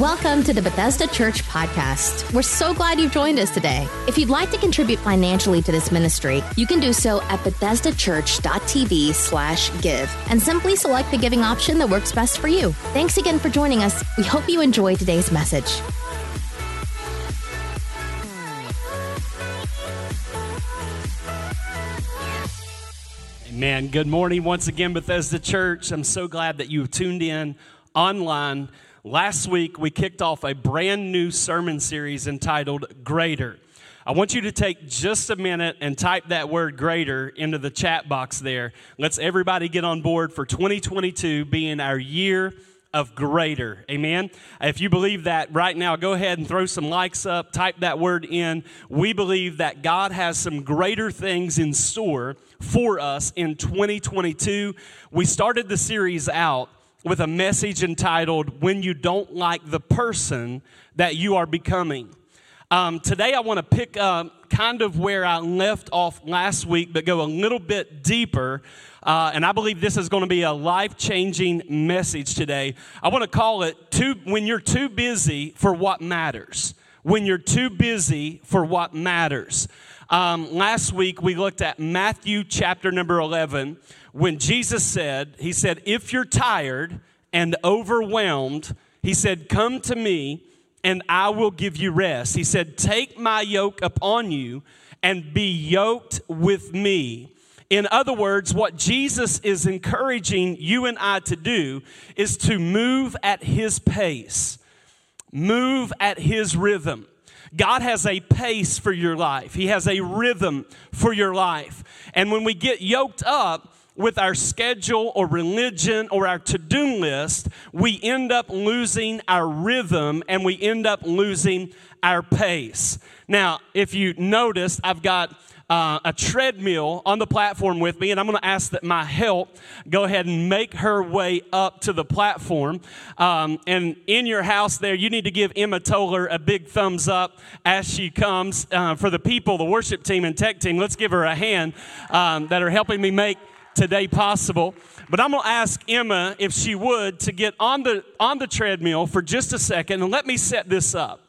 Welcome to the Bethesda Church podcast. We're so glad you've joined us today. If you'd like to contribute financially to this ministry, you can do so at bethesdachurch.tv slash give and simply select the giving option that works best for you. Thanks again for joining us. We hope you enjoy today's message. Amen. Good morning once again, Bethesda Church. I'm so glad that you've tuned in online. Last week, we kicked off a brand new sermon series entitled Greater. I want you to take just a minute and type that word greater into the chat box there. Let's everybody get on board for 2022 being our year of greater. Amen. If you believe that right now, go ahead and throw some likes up, type that word in. We believe that God has some greater things in store for us in 2022. We started the series out with a message entitled, When You Don't Like the Person That You Are Becoming. Um, today, I want to pick up kind of where I left off last week, but go a little bit deeper. Uh, and I believe this is going to be a life changing message today. I want to call it too, When You're Too Busy for What Matters. When You're Too Busy for What Matters. Um, last week, we looked at Matthew chapter number 11 when Jesus said, He said, If you're tired and overwhelmed, He said, Come to me and I will give you rest. He said, Take my yoke upon you and be yoked with me. In other words, what Jesus is encouraging you and I to do is to move at His pace, move at His rhythm. God has a pace for your life, He has a rhythm for your life. And when we get yoked up, with our schedule or religion or our to do list, we end up losing our rhythm and we end up losing our pace. Now, if you notice, I've got uh, a treadmill on the platform with me, and I'm going to ask that my help go ahead and make her way up to the platform. Um, and in your house there, you need to give Emma Toller a big thumbs up as she comes. Uh, for the people, the worship team and tech team, let's give her a hand um, that are helping me make today possible. But I'm going to ask Emma if she would to get on the on the treadmill for just a second and let me set this up.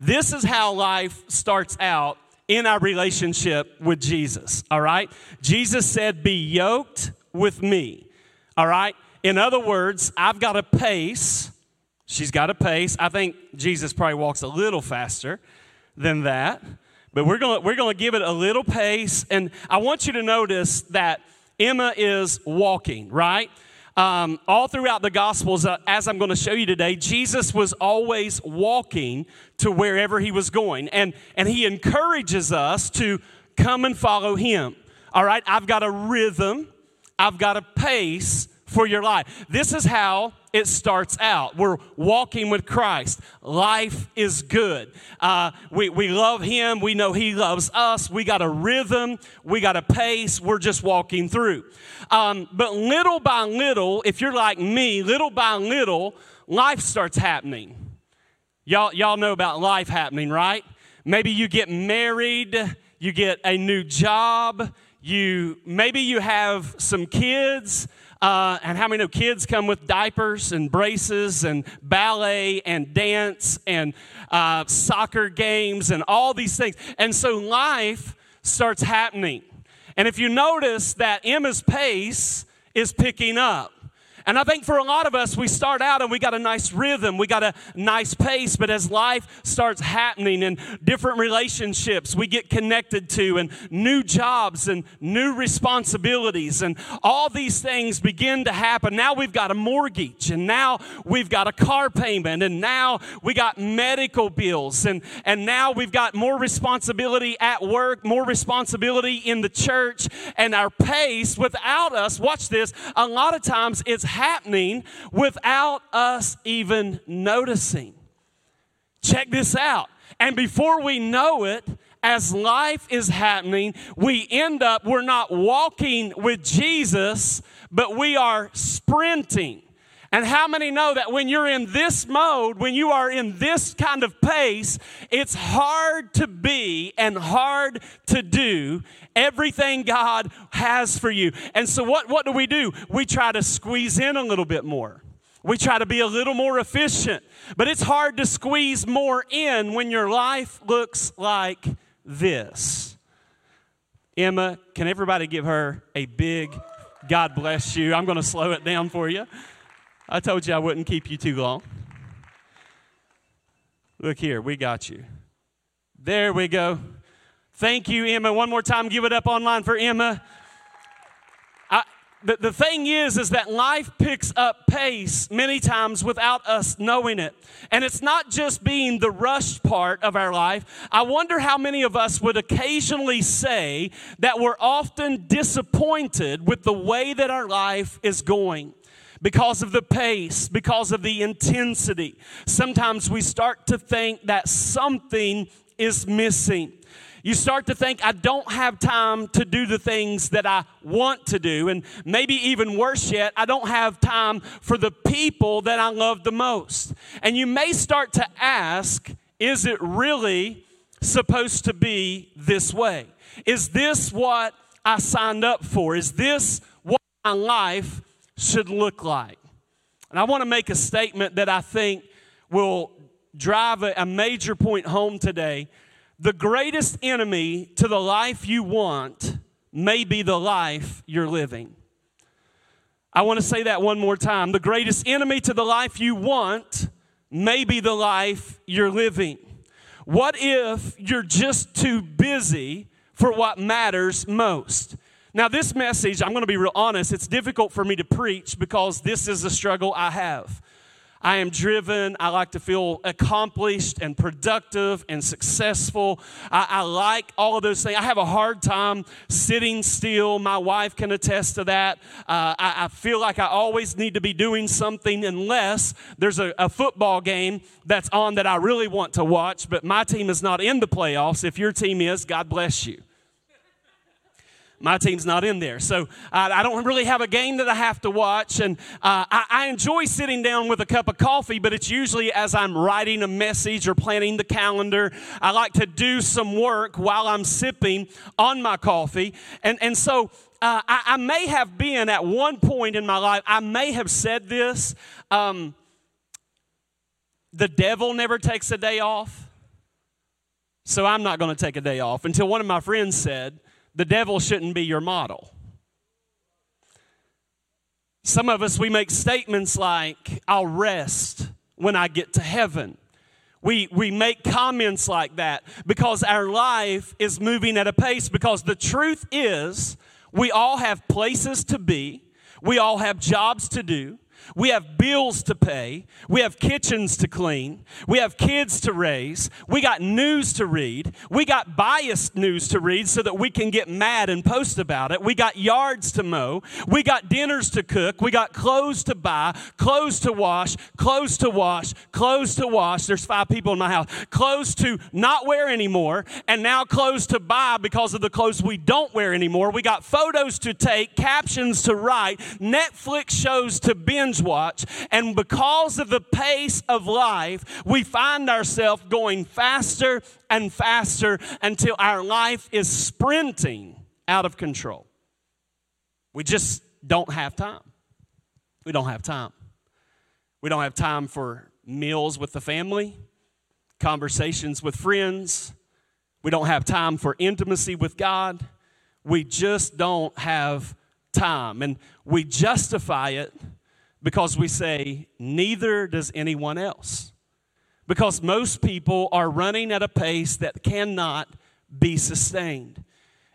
This is how life starts out in our relationship with Jesus, all right? Jesus said, "Be yoked with me." All right? In other words, I've got a pace. She's got a pace. I think Jesus probably walks a little faster than that. But we're gonna, we're to give it a little pace and I want you to notice that Emma is walking, right? Um, all throughout the Gospels, uh, as I'm going to show you today, Jesus was always walking to wherever he was going. And, and he encourages us to come and follow him. All right, I've got a rhythm, I've got a pace for your life. This is how it starts out. We're walking with Christ. Life is good. Uh, we, we love Him. We know He loves us. We got a rhythm. We got a pace. We're just walking through. Um, but little by little, if you're like me, little by little, life starts happening. Y'all, y'all know about life happening, right? Maybe you get married, you get a new job, you maybe you have some kids uh, and how many know kids come with diapers and braces and ballet and dance and uh, soccer games and all these things? And so life starts happening. And if you notice that Emma's pace is picking up, and I think for a lot of us, we start out and we got a nice rhythm, we got a nice pace, but as life starts happening and different relationships we get connected to, and new jobs and new responsibilities, and all these things begin to happen. Now we've got a mortgage, and now we've got a car payment, and now we got medical bills, and, and now we've got more responsibility at work, more responsibility in the church, and our pace without us, watch this, a lot of times it's happening without us even noticing. Check this out. And before we know it, as life is happening, we end up, we're not walking with Jesus, but we are sprinting. And how many know that when you're in this mode, when you are in this kind of pace, it's hard to be and hard to do everything God has for you. And so, what, what do we do? We try to squeeze in a little bit more. We try to be a little more efficient, but it's hard to squeeze more in when your life looks like this. Emma, can everybody give her a big God bless you? I'm going to slow it down for you. I told you I wouldn't keep you too long. Look here, we got you. There we go. Thank you, Emma. One more time, give it up online for Emma the, the thing is is that life picks up pace many times without us knowing it and it's not just being the rushed part of our life i wonder how many of us would occasionally say that we're often disappointed with the way that our life is going because of the pace, because of the intensity. Sometimes we start to think that something is missing. You start to think, I don't have time to do the things that I want to do. And maybe even worse yet, I don't have time for the people that I love the most. And you may start to ask, is it really supposed to be this way? Is this what I signed up for? Is this what my life should look like? And I want to make a statement that I think will drive a, major point home today the greatest enemy to the life you want may be the life you're living. I want to say that one more time. The greatest enemy to the life you want may be the life you're living. What if you're just too busy for what matters most? Now, this message, I'm going to be real honest, it's difficult for me to preach because this is a struggle I have. I am driven. I like to feel accomplished and productive and successful. I, I, like all of those things. I have a hard time sitting still. My wife can attest to that. Uh, I, I, feel like I always need to be doing something unless there's a, a football game that's on that I really want to watch, but my team is not in the playoffs. If your team is, God bless you. My team's not in there. So uh, I don't really have a game that I have to watch. And uh, I, I enjoy sitting down with a cup of coffee, but it's usually as I'm writing a message or planning the calendar. I like to do some work while I'm sipping on my coffee. And, and so uh, I, I, may have been at one point in my life, I may have said this um, the devil never takes a day off. So I'm not going to take a day off until one of my friends said, the devil shouldn't be your model. Some of us, we make statements like, I'll rest when I get to heaven. We, we make comments like that because our life is moving at a pace. Because the truth is, we all have places to be, we all have jobs to do, we have bills to pay. We have kitchens to clean. We have kids to raise. We got news to read. We got biased news to read so that we can get mad and post about it. We got yards to mow. We got dinners to cook. We got clothes to buy, clothes to wash, clothes to wash, clothes to wash. There's five people in my house. Clothes to not wear anymore, and now clothes to buy because of the clothes we don't wear anymore. We got photos to take, captions to write, Netflix shows to binge watch. And because of the pace of life, we find ourselves going faster and faster until our life is sprinting out of control. We just don't have time. We don't have time. We don't have time for meals with the family, conversations with friends. We don't have time for intimacy with God. We just don't have time. And we justify it because we say, neither does anyone else. Because most people are running at a pace that cannot be sustained.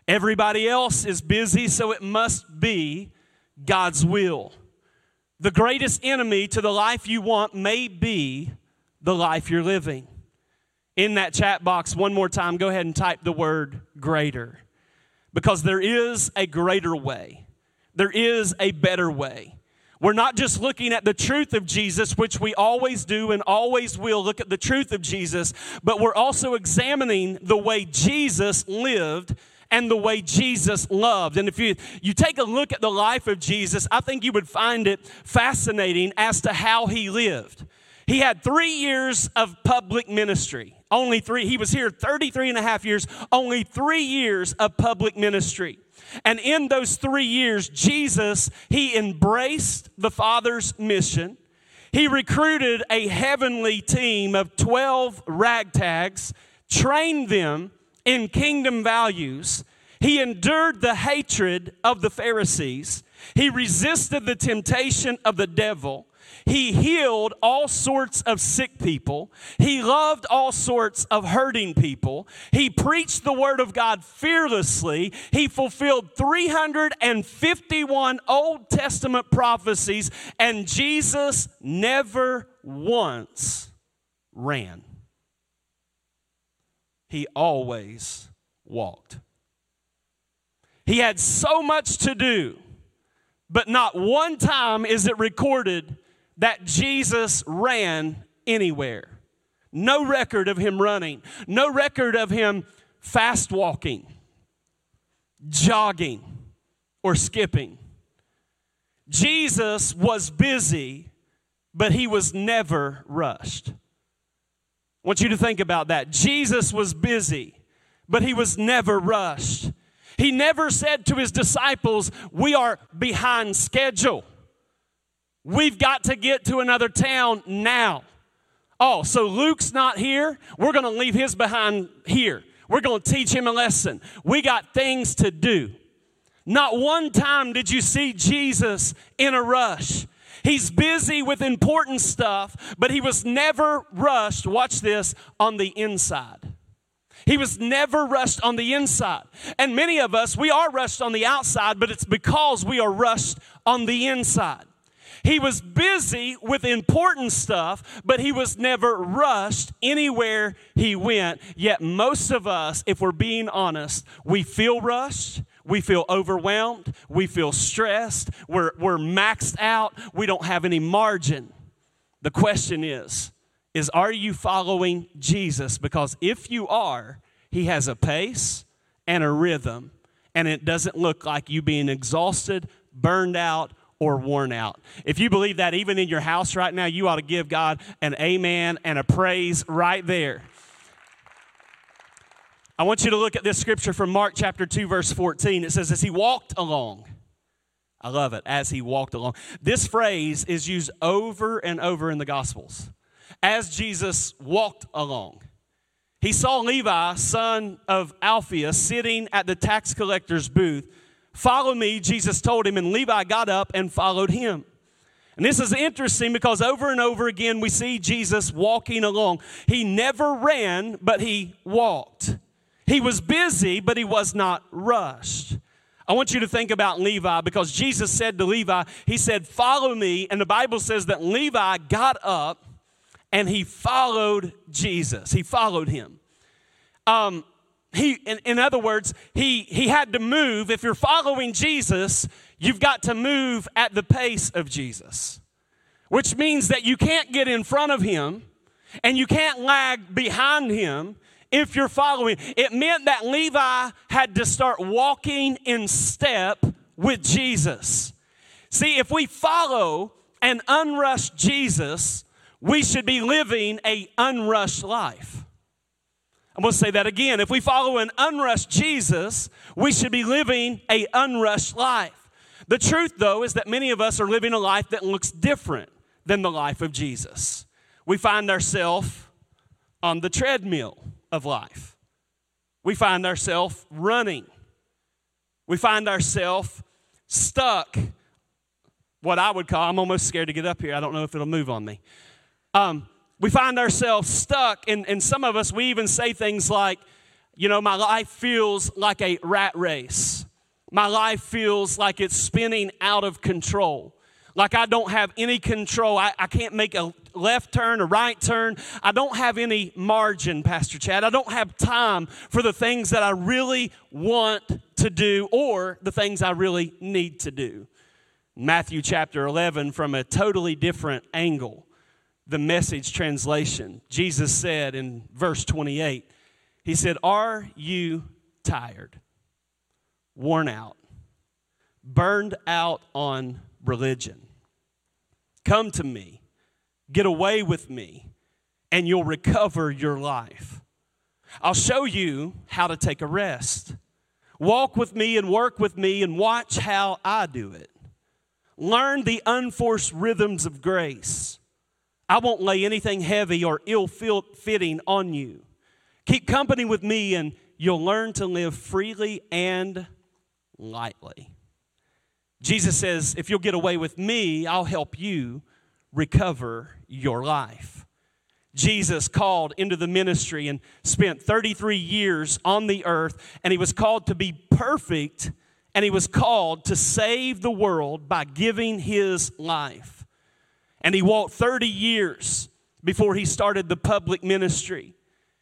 Everybody else is busy, so it must be God's will. The greatest enemy to the life you want may be the life you're living. In that chat box, one more time, go ahead and type the word greater. Because there is a greater way, there is a better way. We're not just looking at the truth of Jesus, which we always do and always will look at the truth of Jesus, but we're also examining the way Jesus lived and the way Jesus loved. And if you, you take a look at the life of Jesus, I think you would find it fascinating as to how he lived. He had three years of public ministry. Only three. He was here 33 and a half years, only three years of public ministry. And in those three years, Jesus, he embraced the Father's mission. He recruited a heavenly team of 12 ragtags, trained them in kingdom values. He endured the hatred of the Pharisees. He resisted the temptation of the devil. He healed all sorts of sick people. He loved all sorts of hurting people. He preached the word of God fearlessly. He fulfilled 351 Old Testament prophecies, and Jesus never once ran. He always walked. He had so much to do, but not one time is it recorded that Jesus ran anywhere. No record of him running, no record of him fast walking, jogging, or skipping. Jesus was busy, but he was never rushed. I want you to think about that. Jesus was busy, but he was never rushed. He never said to his disciples, We are behind schedule. We've got to get to another town now. Oh, so Luke's not here? We're going to leave his behind here. We're going to teach him a lesson. We got things to do. Not one time did you see Jesus in a rush. He's busy with important stuff, but he was never rushed, watch this, on the inside. He was never rushed on the inside. And many of us, we are rushed on the outside, but it's because we are rushed on the inside. He was busy with important stuff, but he was never rushed anywhere he went. Yet, most of us, if we're being honest, we feel rushed. We feel overwhelmed. We feel stressed. We're, we're maxed out. We don't have any margin. The question is, is are you following Jesus? Because if you are, he has a pace and a rhythm, and it doesn't look like you being exhausted, burned out, or worn out. If you believe that even in your house right now, you ought to give God an amen and a praise right there. I want you to look at this scripture from Mark chapter 2, verse 14. It says, As he walked along, I love it, as he walked along. This phrase is used over and over in the Gospels. As Jesus walked along, he saw Levi, son of Alphaeus, sitting at the tax collector's booth Follow me, Jesus told him, and Levi got up and followed him. And this is interesting because over and over again we see Jesus walking along. He never ran, but he walked. He was busy, but he was not rushed. I want you to think about Levi because Jesus said to Levi, He said, Follow me. And the Bible says that Levi got up and he followed Jesus. He followed him. Um, he in, in other words he he had to move. If you're following jesus you've got to move at the pace of jesus which means that you can't get in front of him and you can't lag behind him if you're following. It meant that levi had to start walking in step with jesus. See if we follow an unrushed jesus we should be living a unrushed life I'm going to say that again. If we follow an unrushed Jesus, we should be living a unrushed life. The truth, though, is that many of us are living a life that looks different than the life of Jesus. We find ourselves on the treadmill of life. We find ourselves running. We find ourselves stuck. What I would call, I'm almost scared to get up here. I don't know if it'll move on me. Um, we find ourselves stuck, and, and some of us, we even say things like, you know, my life feels like a rat race. My life feels like it's spinning out of control. Like I don't have any control. I, I can't make a left turn, a right turn. I don't have any margin, Pastor Chad. I don't have time for the things that I really want to do or the things I really need to do. Matthew chapter 11, from a totally different angle the message translation. Jesus said in verse 28, He said, Are you tired, worn out, burned out on religion? Come to me, get away with me, and you'll recover your life. I'll show you how to take a rest. Walk with me and work with me and watch how I do it. Learn the unforced rhythms of grace I won't lay anything heavy or ill fitting on you. Keep company with me, and you'll learn to live freely and lightly. Jesus says, If you'll get away with me, I'll help you recover your life. Jesus called into the ministry and spent 33 years on the earth, and he was called to be perfect, and he was called to save the world by giving his life. And he walked 30 years before he started the public ministry.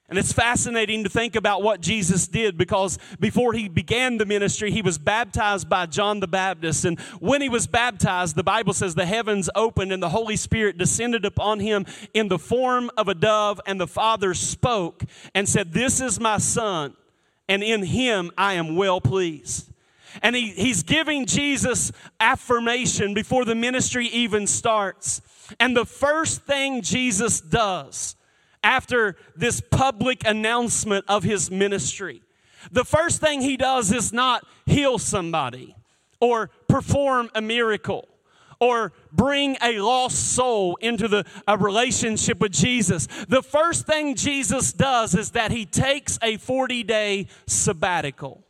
And it's fascinating to think about what Jesus did because before he began the ministry, he was baptized by John the Baptist. And when he was baptized, the Bible says the heavens opened and the Holy Spirit descended upon him in the form of a dove. And the Father spoke and said, This is my Son, and in him I am well pleased. And he, he's giving Jesus affirmation before the ministry even starts. And the first thing Jesus does, after this public announcement of his ministry. The first thing he does is not heal somebody or perform a miracle or bring a lost soul into the, a relationship with Jesus. The first thing Jesus does is that he takes a 40 day sabbatical.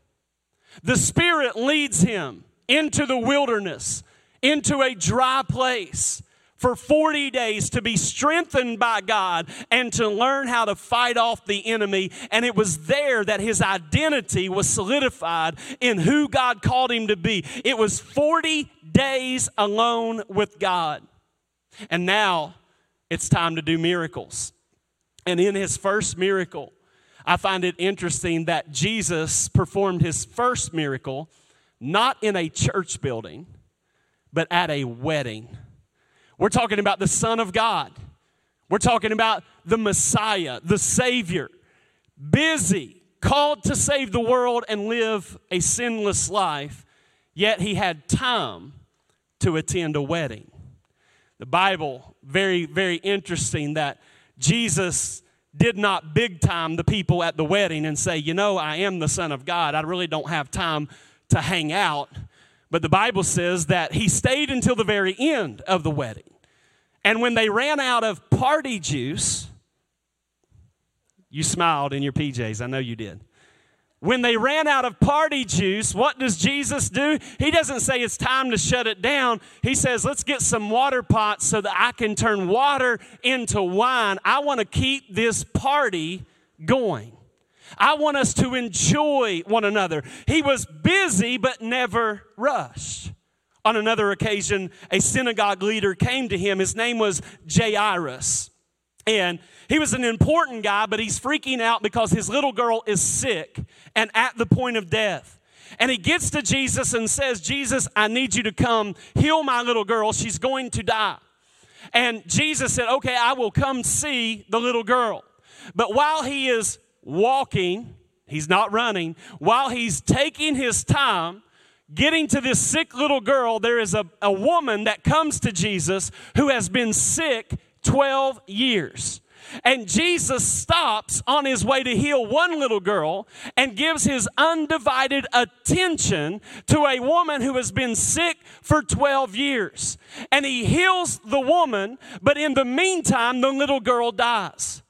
The Spirit leads him into the wilderness, into a dry place for 40 days to be strengthened by God and to learn how to fight off the enemy. And it was there that his identity was solidified in who God called him to be. It was 40 days alone with God. And now it's time to do miracles. And in his first miracle, I find it interesting that Jesus performed his first miracle not in a church building, but at a wedding. We're talking about the Son of God. We're talking about the Messiah, the Savior, busy, called to save the world and live a sinless life, yet he had time to attend a wedding. The Bible, very, very interesting that Jesus did not big time the people at the wedding and say, You know, I am the Son of God. I really don't have time to hang out. But the Bible says that he stayed until the very end of the wedding. And when they ran out of party juice, you smiled in your PJs, I know you did. When they ran out of party juice, what does Jesus do? He doesn't say it's time to shut it down. He says, let's get some water pots so that I can turn water into wine. I want to keep this party going. I want us to enjoy one another. He was busy but never rushed. On another occasion, a synagogue leader came to him. His name was Jairus. And he was an important guy, but he's freaking out because his little girl is sick and at the point of death. And he gets to Jesus and says, Jesus, I need you to come heal my little girl. She's going to die. And Jesus said, Okay, I will come see the little girl. But while he is walking, he's not running, while he's taking his time, getting to this sick little girl, there is a, a woman that comes to Jesus who has been sick 12 years. And Jesus stops on his way to heal one little girl and gives his undivided attention to a woman who has been sick for 12 years. And he heals the woman, but in the meantime, the little girl dies.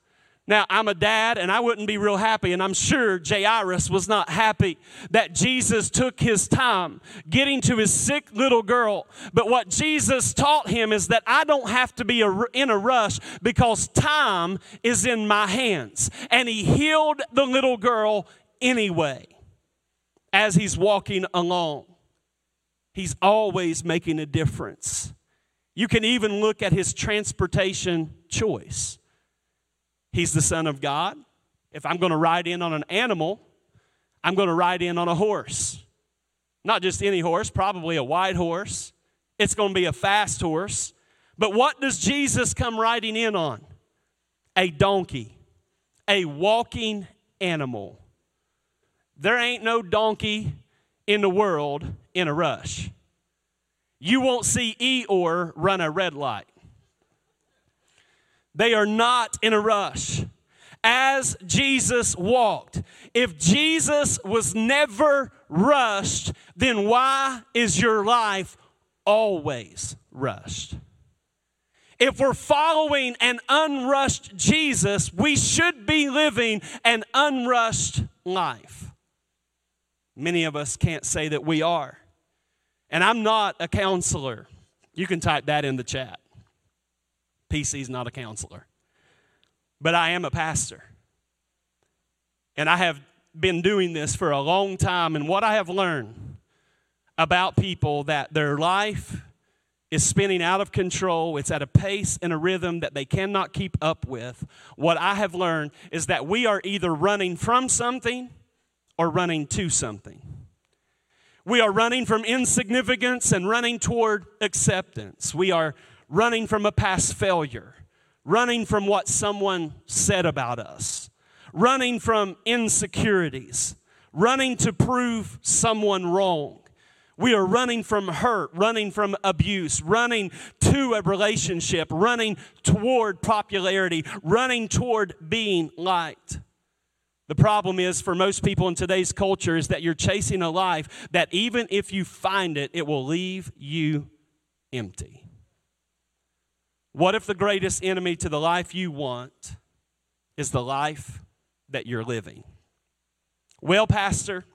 Now, I'm a dad and I wouldn't be real happy, and I'm sure Jairus was not happy that Jesus took his time getting to his sick little girl. But what Jesus taught him is that I don't have to be in a rush because time is in my hands. And he healed the little girl anyway as he's walking along. He's always making a difference. You can even look at his transportation choice. He's the Son of God. If I'm going to ride in on an animal, I'm going to ride in on a horse. Not just any horse, probably a white horse. It's going to be a fast horse. But what does Jesus come riding in on? A donkey, a walking animal. There ain't no donkey in the world in a rush. You won't see Eeyore run a red light. They are not in a rush. As Jesus walked, if Jesus was never rushed, then why is your life always rushed? If we're following an unrushed Jesus, we should be living an unrushed life. Many of us can't say that we are. And I'm not a counselor. You can type that in the chat. PC's not a counselor. But I am a pastor. And I have been doing this for a long time. And what I have learned about people that their life is spinning out of control. It's at a pace and a rhythm that they cannot keep up with. What I have learned is that we are either running from something or running to something. We are running from insignificance and running toward acceptance. We are running from a past failure, running from what someone said about us, running from insecurities, running to prove someone wrong. We are running from hurt, running from abuse, running to a relationship, running toward popularity, running toward being liked. The problem is for most people in today's culture is that you're chasing a life that even if you find it, it will leave you empty. What if the greatest enemy to the life you want is the life that you're living? Well, Pastor,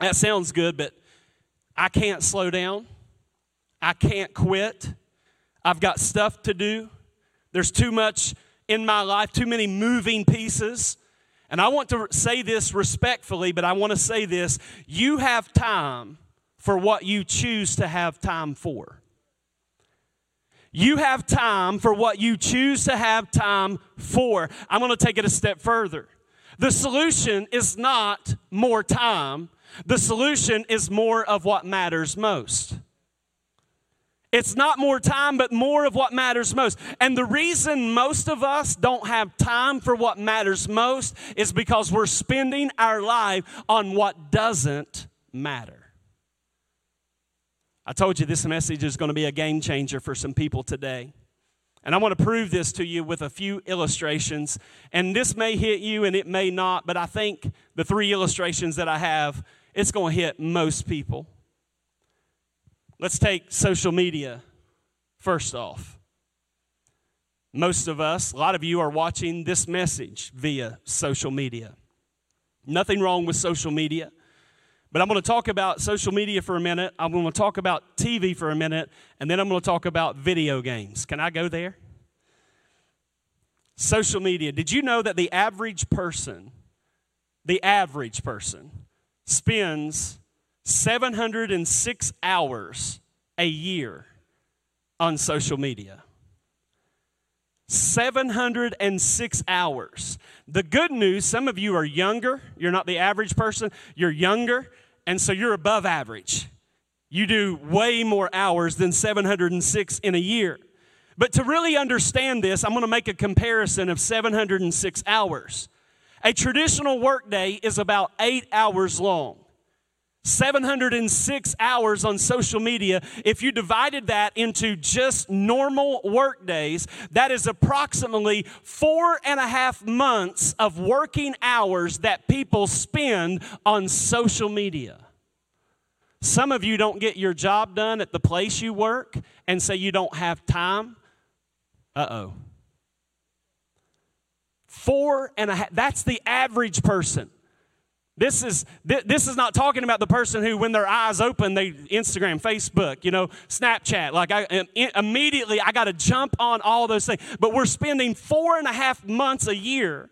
that sounds good, but I can't slow down. I can't quit. I've got stuff to do. There's too much in my life, too many moving pieces. And I want to say this respectfully, but I want to say this. You have time for what you choose to have time for. You have time for what you choose to have time for. I'm going to take it a step further. The solution is not more time, the solution is more of what matters most. It's not more time, but more of what matters most. And the reason most of us don't have time for what matters most is because we're spending our life on what doesn't matter. I told you this message is going to be a game changer for some people today. And I want to prove this to you with a few illustrations. And this may hit you and it may not, but I think the three illustrations that I have, it's going to hit most people. Let's take social media first off. Most of us, a lot of you are watching this message via social media. Nothing wrong with social media. But I'm going to talk about social media for a minute. I'm going to talk about TV for a minute. And then I'm going to talk about video games. Can I go there? Social media. Did you know that the average person, the average person, spends 706 hours a year on social media. 706 hours. The good news, some of you are younger. You're not the average person. You're younger, and so you're above average. You do way more hours than 706 in a year. But to really understand this, I'm going to make a comparison of 706 hours. A traditional workday is about eight hours long. 706 hours on social media, if you divided that into just normal work days, that is approximately four and a half months of working hours that people spend on social media. Some of you don't get your job done at the place you work and say you don't have time. Uh oh. Four and a half, that's the average person. This is, this is not talking about the person who, when their eyes open, they Instagram, Facebook, you know, Snapchat. Like, I, um, immediately, I got to jump on all those things. But we're spending four and a half months a year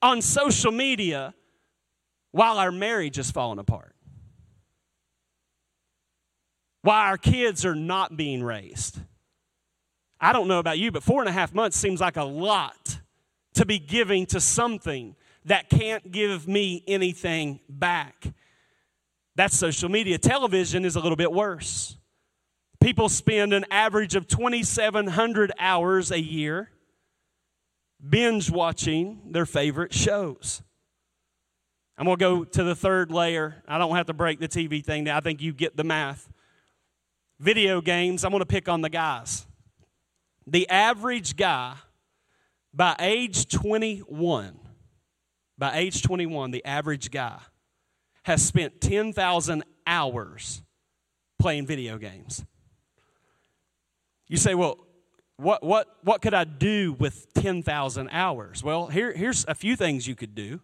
on social media while our marriage is falling apart. While our kids are not being raised. I don't know about you, but four and a half months seems like a lot to be giving to something that can't give me anything back. That's social media. Television is a little bit worse. People spend an average of 2,700 hours a year binge watching their favorite shows. I'm going to go to the third layer. I don't have to break the TV thing now. I think you get the math. Video games, I'm going to pick on the guys. The average guy by age 21 by age 21, the average guy has spent 10,000 hours playing video games. You say, well, what, what, what could I do with 10,000 hours? Well, here, here's a few things you could do.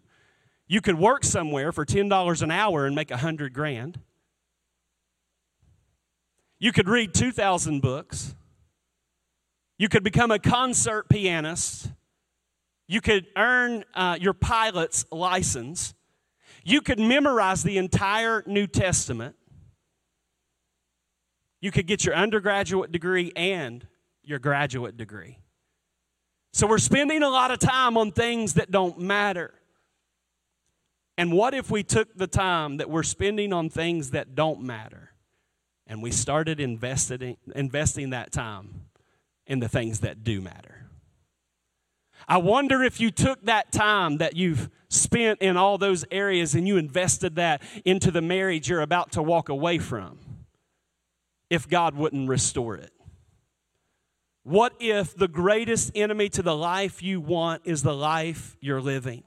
You could work somewhere for $10 an hour and make 100 grand. You could read 2,000 books. You could become a concert pianist. You could earn uh, your pilot's license. You could memorize the entire New Testament. You could get your undergraduate degree and your graduate degree. So we're spending a lot of time on things that don't matter. And what if we took the time that we're spending on things that don't matter and we started investing, investing that time in the things that do matter? I wonder if you took that time that you've spent in all those areas and you invested that into the marriage you're about to walk away from, if God wouldn't restore it. What if the greatest enemy to the life you want is the life you're living?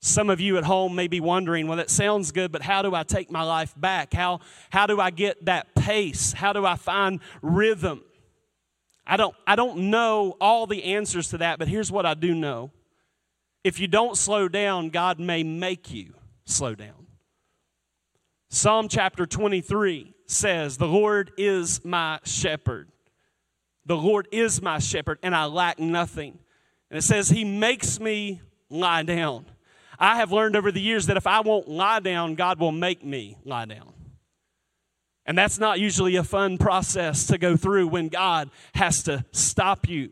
Some of you at home may be wondering, well, that sounds good, but how do I take my life back? How, how do I get that pace? How do I find rhythm? I don't, I don't know all the answers to that, but here's what I do know. If you don't slow down, God may make you slow down. Psalm chapter 23 says, The Lord is my shepherd. The Lord is my shepherd, and I lack nothing. And it says, He makes me lie down I have learned over the years that if I won't lie down, God will make me lie down. And that's not usually a fun process to go through when God has to stop you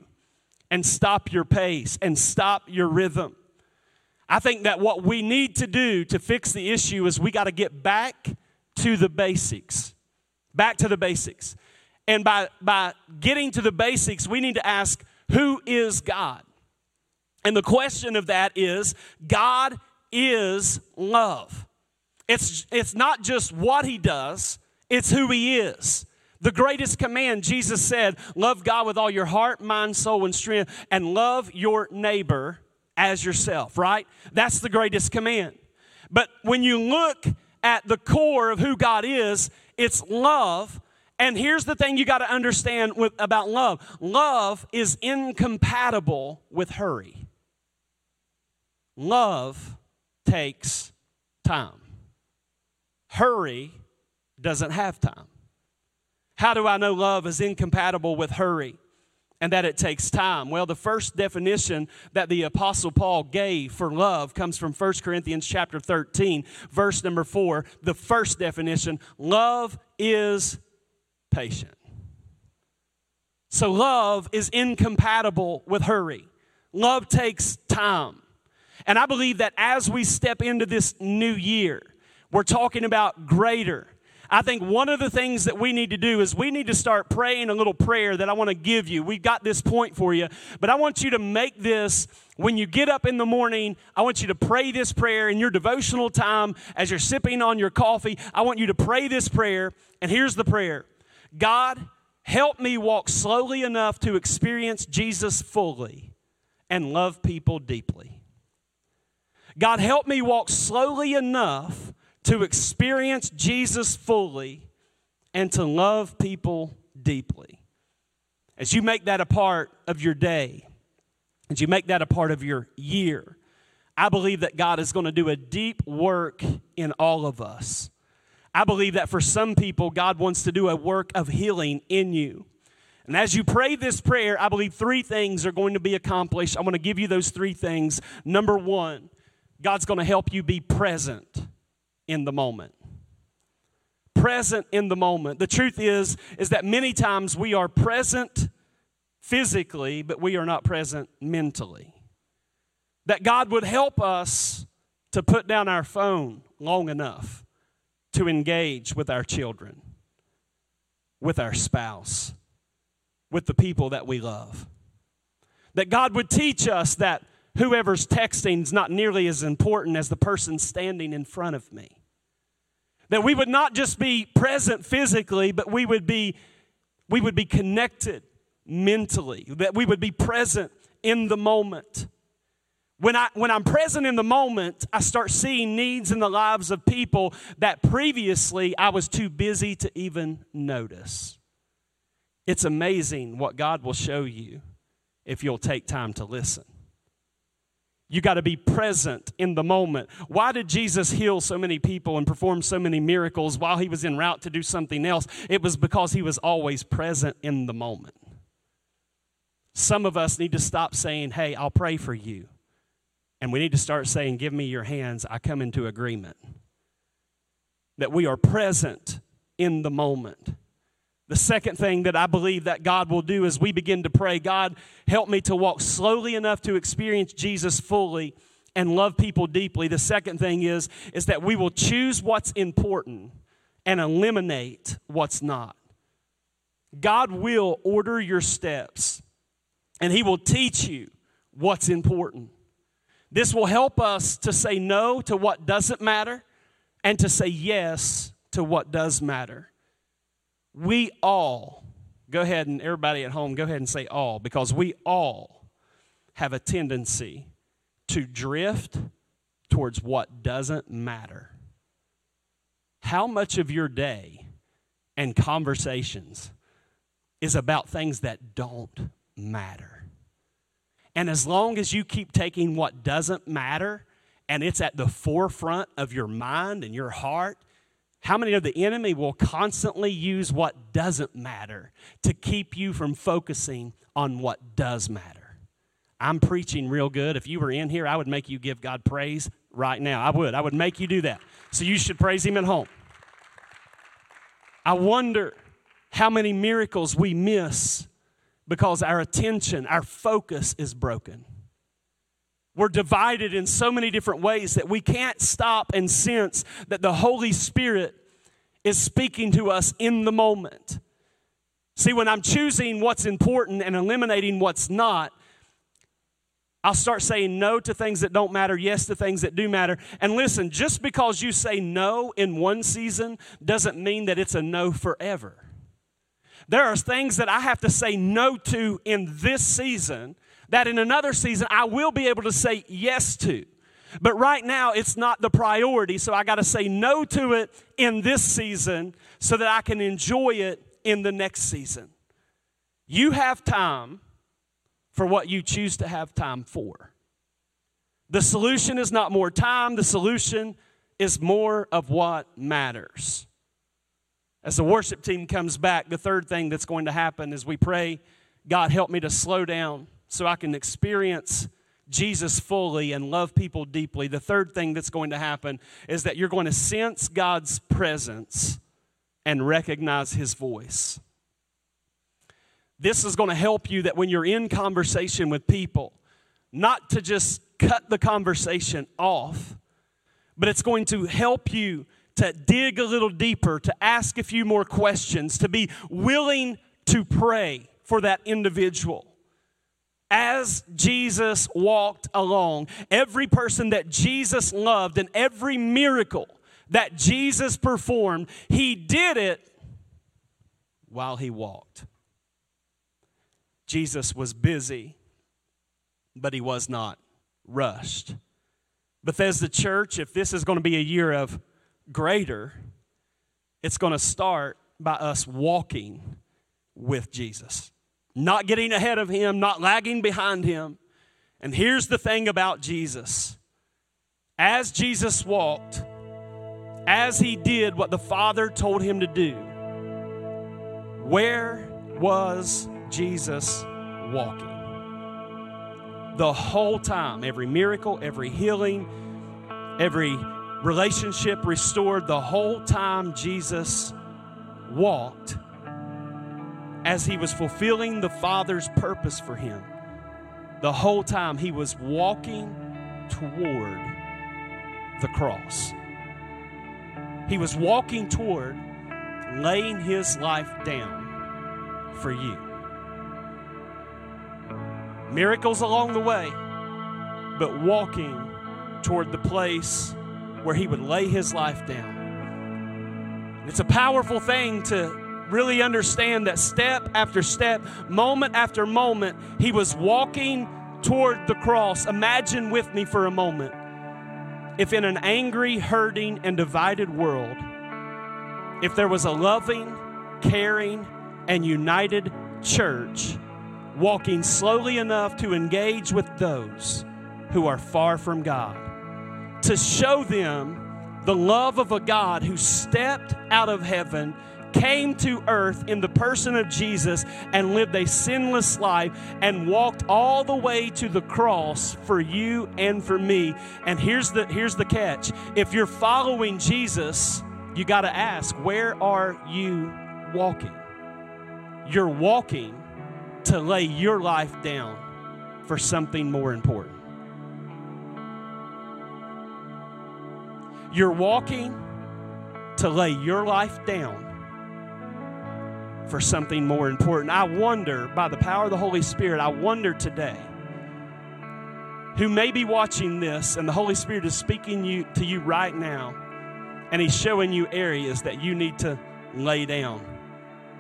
and stop your pace and stop your rhythm. I think that what we need to do to fix the issue is we got to get back to the basics. Back to the basics. And by, by getting to the basics, we need to ask who is God? And the question of that is God is love. It's, it's not just what he does, it's who he is. The greatest command, Jesus said, love God with all your heart, mind, soul, and strength, and love your neighbor as yourself, right? That's the greatest command. But when you look at the core of who God is, it's love. And here's the thing you got to understand with, about love love is incompatible with hurry. Love takes time. Hurry doesn't have time. How do I know love is incompatible with hurry and that it takes time? Well, the first definition that the apostle Paul gave for love comes from 1 Corinthians chapter 13, verse number 4. The first definition, love is patient. So love is incompatible with hurry. Love takes time. And I believe that as we step into this new year, we're talking about greater. I think one of the things that we need to do is we need to start praying a little prayer that I want to give you. We've got this point for you, but I want you to make this when you get up in the morning. I want you to pray this prayer in your devotional time as you're sipping on your coffee. I want you to pray this prayer, and here's the prayer God, help me walk slowly enough to experience Jesus fully and love people deeply. God, help me walk slowly enough to experience Jesus fully and to love people deeply. As you make that a part of your day, as you make that a part of your year, I believe that God is going to do a deep work in all of us. I believe that for some people, God wants to do a work of healing in you. And as you pray this prayer, I believe three things are going to be accomplished. I'm going to give you those three things. Number one, God's going to help you be present in the moment. Present in the moment. The truth is is that many times we are present physically, but we are not present mentally. That God would help us to put down our phone long enough to engage with our children, with our spouse, with the people that we love. That God would teach us that whoever's texting is not nearly as important as the person standing in front of me. That we would not just be present physically, but we would be, we would be connected mentally, that we would be present in the moment. When, I, when I'm present in the moment, I start seeing needs in the lives of people that previously I was too busy to even notice. It's amazing what God will show you if you'll take time to listen. You got to be present in the moment. Why did Jesus heal so many people and perform so many miracles while he was en route to do something else? It was because he was always present in the moment. Some of us need to stop saying, Hey, I'll pray for you. And we need to start saying, Give me your hands. I come into agreement. That we are present in the moment. The second thing that I believe that God will do is we begin to pray, God, help me to walk slowly enough to experience Jesus fully and love people deeply. The second thing is is that we will choose what's important and eliminate what's not. God will order your steps and he will teach you what's important. This will help us to say no to what doesn't matter and to say yes to what does matter we all, go ahead and everybody at home, go ahead and say all, because we all have a tendency to drift towards what doesn't matter. How much of your day and conversations is about things that don't matter? And as long as you keep taking what doesn't matter and it's at the forefront of your mind and your heart how many of the enemy will constantly use what doesn't matter to keep you from focusing on what does matter? I'm preaching real good. If you were in here, I would make you give God praise right now. I would. I would make you do that. So you should praise Him at home. I wonder how many miracles we miss because our attention, our focus is broken. We're divided in so many different ways that we can't stop and sense that the Holy Spirit is speaking to us in the moment. See, when I'm choosing what's important and eliminating what's not, I'll start saying no to things that don't matter, yes to things that do matter. And listen, just because you say no in one season doesn't mean that it's a no forever. There are things that I have to say no to in this season that in another season I will be able to say yes to. But right now, it's not the priority, so I got to say no to it in this season so that I can enjoy it in the next season. You have time for what you choose to have time for. The solution is not more time, the solution is more of what matters. As the worship team comes back, the third thing that's going to happen is we pray, God, help me to slow down so I can experience Jesus fully and love people deeply. The third thing that's going to happen is that you're going to sense God's presence and recognize his voice. This is going to help you that when you're in conversation with people, not to just cut the conversation off, but it's going to help you to dig a little deeper, to ask a few more questions, to be willing to pray for that individual as Jesus walked along, every person that Jesus loved and every miracle that Jesus performed, he did it while he walked. Jesus was busy, but he was not rushed. Bethesda Church, if this is going to be a year of greater, it's going to start by us walking with Jesus not getting ahead of him, not lagging behind him. And here's the thing about Jesus as Jesus walked, as he did what the Father told him to do, where was Jesus walking? The whole time, every miracle, every healing, every relationship restored, the whole time Jesus walked as he was fulfilling the Father's purpose for him, the whole time he was walking toward the cross. He was walking toward laying his life down for you. Miracles along the way, but walking toward the place where he would lay his life down. It's a powerful thing to really understand that step after step, moment after moment, he was walking toward the cross. Imagine with me for a moment if in an angry, hurting, and divided world, if there was a loving, caring, and united church walking slowly enough to engage with those who are far from God, to show them the love of a God who stepped out of heaven, came to earth in the person of Jesus, and lived a sinless life and walked all the way to the cross for you and for me. And here's the, here's the catch if you're following Jesus, you got to ask, where are you walking? You're walking to lay your life down for something more important. You're walking to lay your life down for something more important. I wonder, by the power of the Holy Spirit, I wonder today who may be watching this and the Holy Spirit is speaking you, to you right now and He's showing you areas that you need to lay down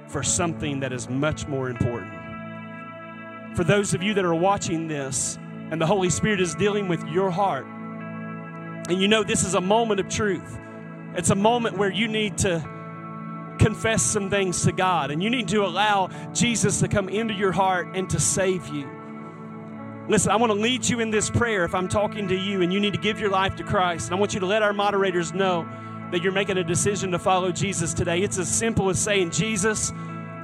for something that is much more important. For those of you that are watching this and the Holy Spirit is dealing with your heart, and you know this is a moment of truth, it's a moment where you need to confess some things to God and you need to allow Jesus to come into your heart and to save you. Listen, I want to lead you in this prayer if I'm talking to you and you need to give your life to Christ. And I want you to let our moderators know that you're making a decision to follow Jesus today. It's as simple as saying, Jesus,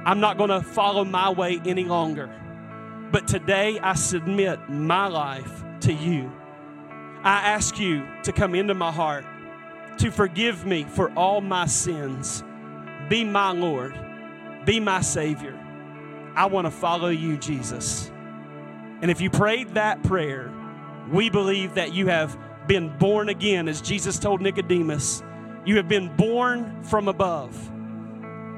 I'm not going to follow my way any longer. But today I submit my life to you. I ask you to come into my heart, to forgive me for all my sins. Be my Lord, be my Savior. I want to follow you, Jesus. And if you prayed that prayer, we believe that you have been born again, as Jesus told Nicodemus. You have been born from above,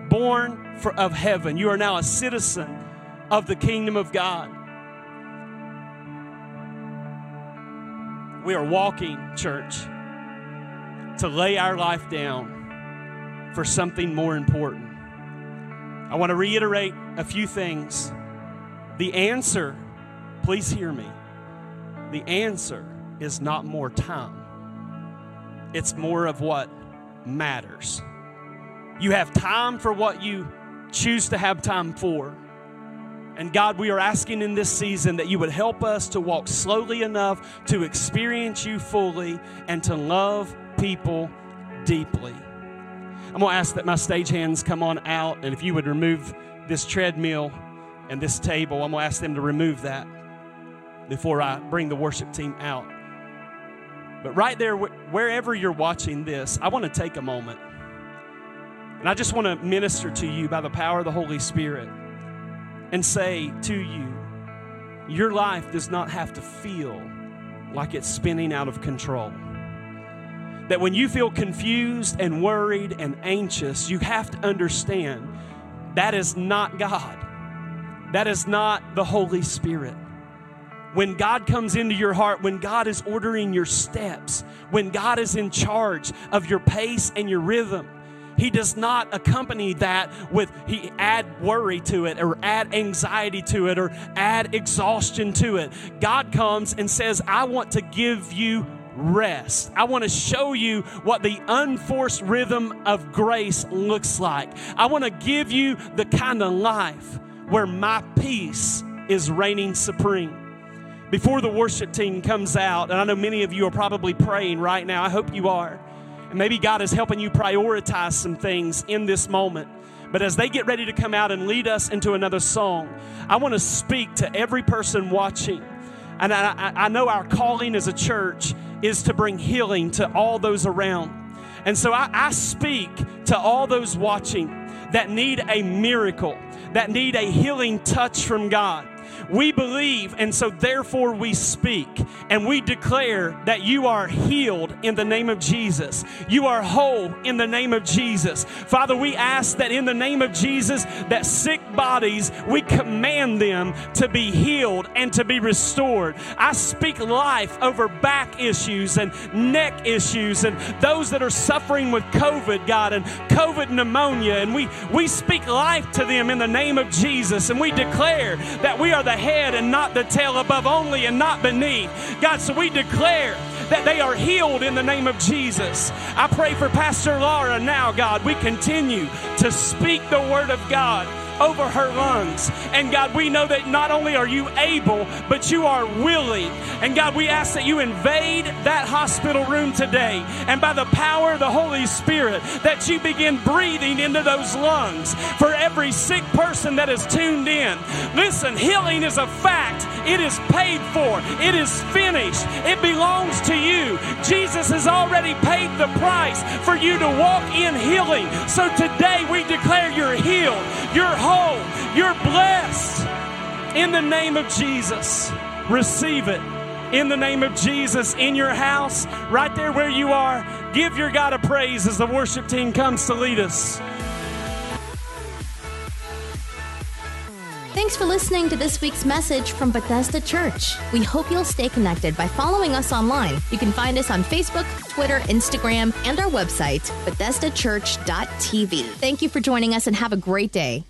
born for, of heaven. You are now a citizen of the kingdom of God. We are walking, church, to lay our life down for something more important. I want to reiterate a few things. The answer, please hear me, the answer is not more time, it's more of what matters. You have time for what you choose to have time for. And God, we are asking in this season that you would help us to walk slowly enough to experience you fully and to love people deeply. I'm going to ask that my stage hands come on out, and if you would remove this treadmill and this table, I'm going to ask them to remove that before I bring the worship team out. But right there, wherever you're watching this, I want to take a moment. And I just want to minister to you by the power of the Holy Spirit and say to you, your life does not have to feel like it's spinning out of control. That when you feel confused and worried and anxious, you have to understand that is not God. That is not the Holy Spirit. When God comes into your heart, when God is ordering your steps, when God is in charge of your pace and your rhythm, he does not accompany that with he add worry to it or add anxiety to it or add exhaustion to it. God comes and says, "I want to give you rest. I want to show you what the unforced rhythm of grace looks like. I want to give you the kind of life where my peace is reigning supreme." Before the worship team comes out, and I know many of you are probably praying right now, I hope you are. And maybe God is helping you prioritize some things in this moment. But as they get ready to come out and lead us into another song, I want to speak to every person watching. And I, I, know our calling as a church is to bring healing to all those around. And so I, I speak to all those watching that need a miracle, that need a healing touch from God. We believe, and so therefore we speak, and we declare that you are healed in the name of Jesus. You are whole in the name of Jesus. Father, we ask that in the name of Jesus, that sick bodies, we command them to be healed and to be restored. I speak life over back issues and neck issues and those that are suffering with COVID, God, and COVID pneumonia. And we, we speak life to them in the name of Jesus. And we declare that we are the head and not the tail, above only and not beneath. God, so we declare that they are healed in the name of Jesus. I pray for Pastor Laura now, God. We continue to speak the word of God over her lungs. And God, we know that not only are you able, but you are willing. And God, we ask that you invade that hospital room today. And by the power of the Holy Spirit, that you begin breathing into those lungs for every sick person that is tuned in. Listen, healing is a fact, it is paid for, it is finished, it belongs to you. Jesus has already paid the price for you to walk in healing. So today we declare you're healed, you're whole, you're blessed. In the name of Jesus, receive it. In the name of Jesus, in your house, right there where you are, give your God a praise as the worship team comes to lead us. Thanks for listening to this week's message from Bethesda Church. We hope you'll stay connected by following us online. You can find us on Facebook, Twitter, Instagram, and our website, BethesdaChurch.tv. Thank you for joining us and have a great day.